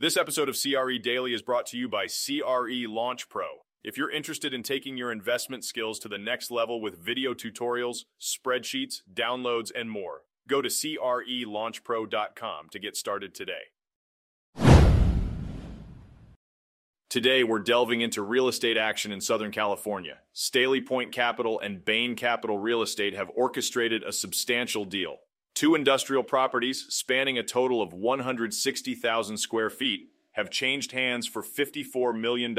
This episode of CRE Daily is brought to you by CRE Launch Pro. If you're interested in taking your investment skills to the next level with video tutorials, spreadsheets, downloads, and more, go to CRELaunchPro.com to get started today. Today, we're delving into real estate action in Southern California. Staley Point Capital and Bain Capital Real Estate have orchestrated a substantial deal. Two industrial properties, spanning a total of 160,000 square feet, have changed hands for $54 million,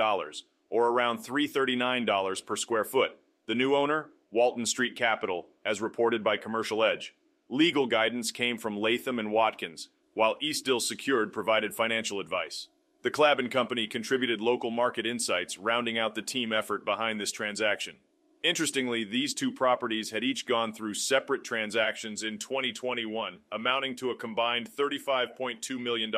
or around $339 per square foot. The new owner, Walton Street Capital, as reported by Commercial Edge. Legal guidance came from Latham and Watkins, while Eastdil Secured provided financial advice. The Klabin Company contributed local market insights, rounding out the team effort behind this transaction. Interestingly, these two properties had each gone through separate transactions in 2021, amounting to a combined $35.2 million.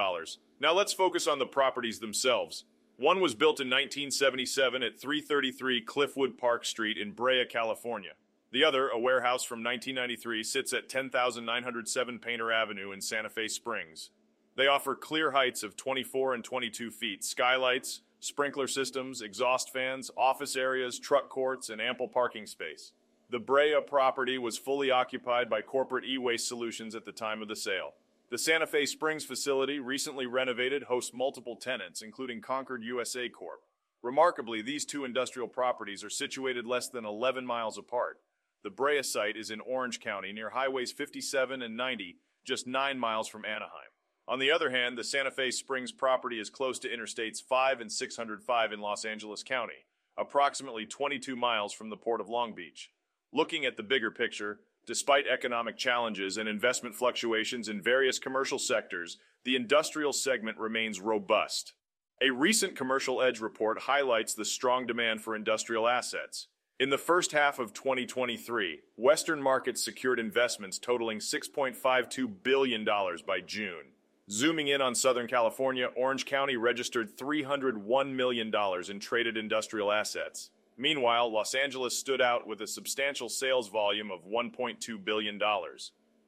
Now let's focus on the properties themselves. One was built in 1977 at 333 Cliffwood Park Street in Brea, California. The other, a warehouse from 1993, sits at 10,907 Painter Avenue in Santa Fe Springs. They offer clear heights of 24 and 22 feet, skylights, sprinkler systems, exhaust fans, office areas, truck courts, and ample parking space. The Brea property was fully occupied by corporate e-waste solutions at the time of the sale. The Santa Fe Springs facility, recently renovated, hosts multiple tenants, including Concord USA Corp. Remarkably, these two industrial properties are situated less than 11 miles apart. The Brea site is in Orange County near Highways 57 and 90, just 9 miles from Anaheim. On the other hand, the Santa Fe Springs property is close to Interstates 5 and 605 in Los Angeles County, approximately 22 miles from the Port of Long Beach. Looking at the bigger picture, despite economic challenges and investment fluctuations in various commercial sectors, the industrial segment remains robust. A recent Commercial Edge report highlights the strong demand for industrial assets. In the first half of 2023, Western markets secured investments totaling $6.52 billion by June. Zooming in on Southern California, Orange County registered $301 million in traded industrial assets. Meanwhile, Los Angeles stood out with a substantial sales volume of $1.2 billion.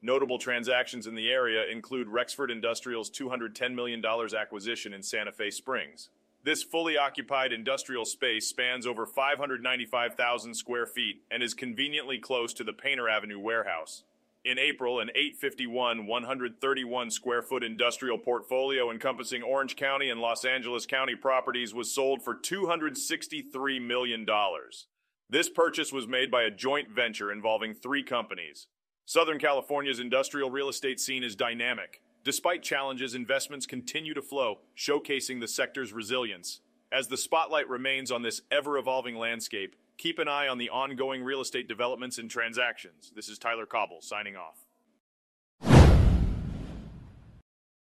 Notable transactions in the area include Rexford Industrial's $210 million acquisition in Santa Fe Springs. This fully occupied industrial space spans over 595,000 square feet and is conveniently close to the Painter Avenue warehouse. In April, an 851, 131 square foot industrial portfolio encompassing Orange County and Los Angeles County properties was sold for $263 million. This purchase was made by a joint venture involving three companies. Southern California's industrial real estate scene is dynamic. Despite challenges, investments continue to flow, showcasing the sector's resilience. As the spotlight remains on this ever evolving landscape, Keep an eye on the ongoing real estate developments and transactions. This is Tyler Cauble signing off.